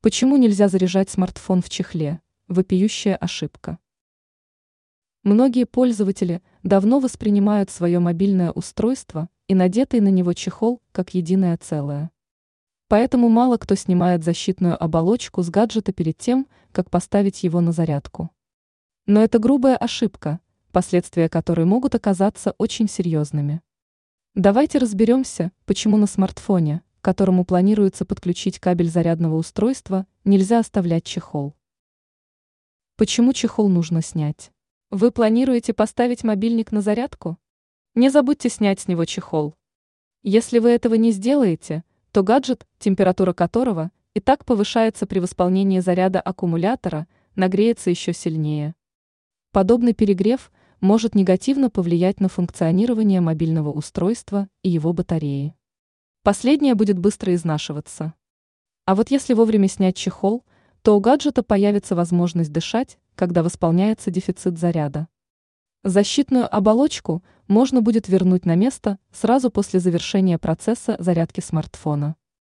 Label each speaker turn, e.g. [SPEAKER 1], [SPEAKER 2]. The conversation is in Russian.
[SPEAKER 1] Почему нельзя заряжать смартфон в чехле? Вопиющая ошибка. Многие пользователи давно воспринимают свое мобильное устройство и надетый на него чехол как единое целое. Поэтому мало кто снимает защитную оболочку с гаджета перед тем, как поставить его на зарядку. Но это грубая ошибка, последствия которой могут оказаться очень серьезными. Давайте разберемся, почему на смартфоне, к которому планируется подключить кабель зарядного устройства, нельзя оставлять чехол. Почему чехол нужно снять? Вы планируете поставить мобильник на зарядку? Не забудьте снять с него чехол. Если вы этого не сделаете, то гаджет, температура которого и так повышается при восполнении заряда аккумулятора, нагреется еще сильнее. Подобный перегрев может негативно повлиять на функционирование мобильного устройства и его батареи. Последнее будет быстро изнашиваться. А вот если вовремя снять чехол, то у гаджета появится возможность дышать, когда восполняется дефицит заряда. Защитную оболочку можно будет вернуть на место сразу после завершения процесса зарядки смартфона.